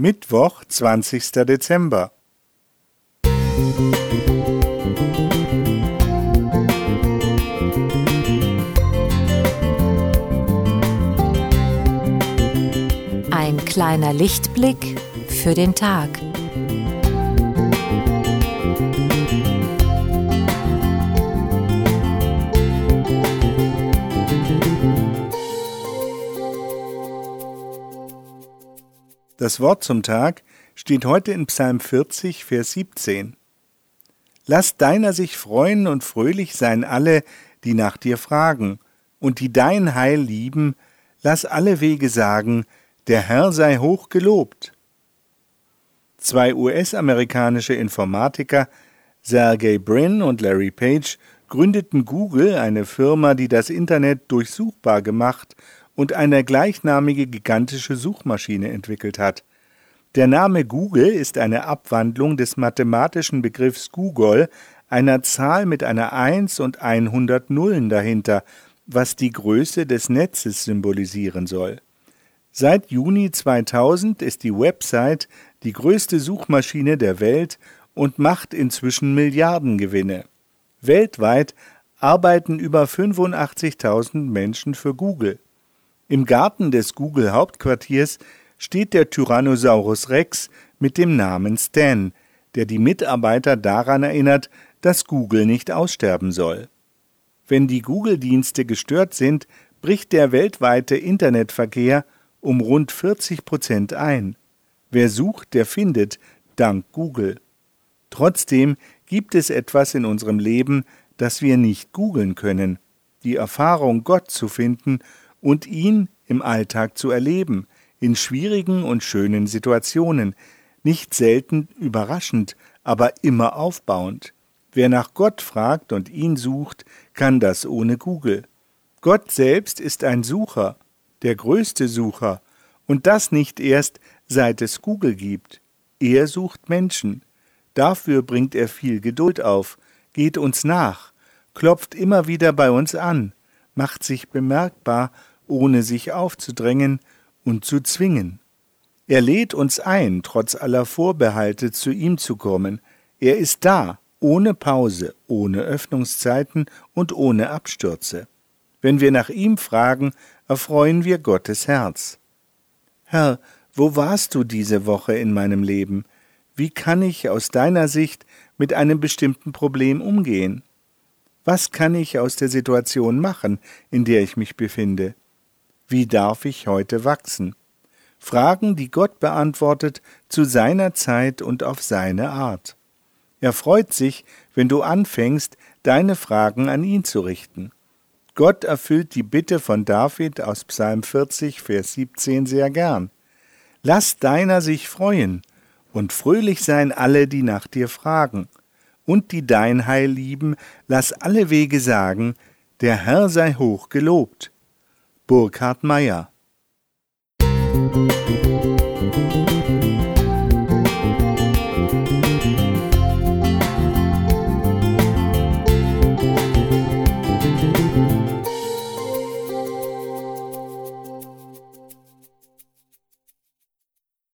Mittwoch, 20. Dezember. Ein kleiner Lichtblick für den Tag. Das Wort zum Tag steht heute in Psalm 40, Vers 17. Lass deiner sich freuen und fröhlich sein alle, die nach dir fragen, und die dein Heil lieben, lass alle Wege sagen, der Herr sei hoch gelobt. Zwei US-amerikanische Informatiker, Sergey Brin und Larry Page, gründeten Google, eine Firma, die das Internet durchsuchbar gemacht und eine gleichnamige gigantische Suchmaschine entwickelt hat. Der Name Google ist eine Abwandlung des mathematischen Begriffs Google, einer Zahl mit einer 1 und 100 Nullen dahinter, was die Größe des Netzes symbolisieren soll. Seit Juni 2000 ist die Website die größte Suchmaschine der Welt und macht inzwischen Milliardengewinne. Weltweit arbeiten über 85.000 Menschen für Google. Im Garten des Google-Hauptquartiers steht der Tyrannosaurus Rex mit dem Namen Stan, der die Mitarbeiter daran erinnert, dass Google nicht aussterben soll. Wenn die Google-Dienste gestört sind, bricht der weltweite Internetverkehr um rund 40 Prozent ein. Wer sucht, der findet, dank Google. Trotzdem gibt es etwas in unserem Leben, das wir nicht googeln können, die Erfahrung, Gott zu finden und ihn im Alltag zu erleben, in schwierigen und schönen Situationen, nicht selten überraschend, aber immer aufbauend. Wer nach Gott fragt und ihn sucht, kann das ohne Google. Gott selbst ist ein Sucher, der größte Sucher, und das nicht erst seit es Google gibt. Er sucht Menschen. Dafür bringt er viel Geduld auf, geht uns nach, klopft immer wieder bei uns an, macht sich bemerkbar ohne sich aufzudrängen und zu zwingen. Er lädt uns ein, trotz aller Vorbehalte zu ihm zu kommen. Er ist da, ohne Pause, ohne Öffnungszeiten und ohne Abstürze. Wenn wir nach ihm fragen, erfreuen wir Gottes Herz. Herr, wo warst du diese Woche in meinem Leben? Wie kann ich aus deiner Sicht mit einem bestimmten Problem umgehen? Was kann ich aus der Situation machen, in der ich mich befinde? Wie darf ich heute wachsen? Fragen, die Gott beantwortet zu seiner Zeit und auf seine Art. Er freut sich, wenn du anfängst, deine Fragen an ihn zu richten. Gott erfüllt die Bitte von David aus Psalm 40, Vers 17 sehr gern. Lass deiner sich freuen und fröhlich sein alle, die nach dir fragen. Und die dein Heil lieben, lass alle Wege sagen, der Herr sei hoch gelobt. Burkhard Meyer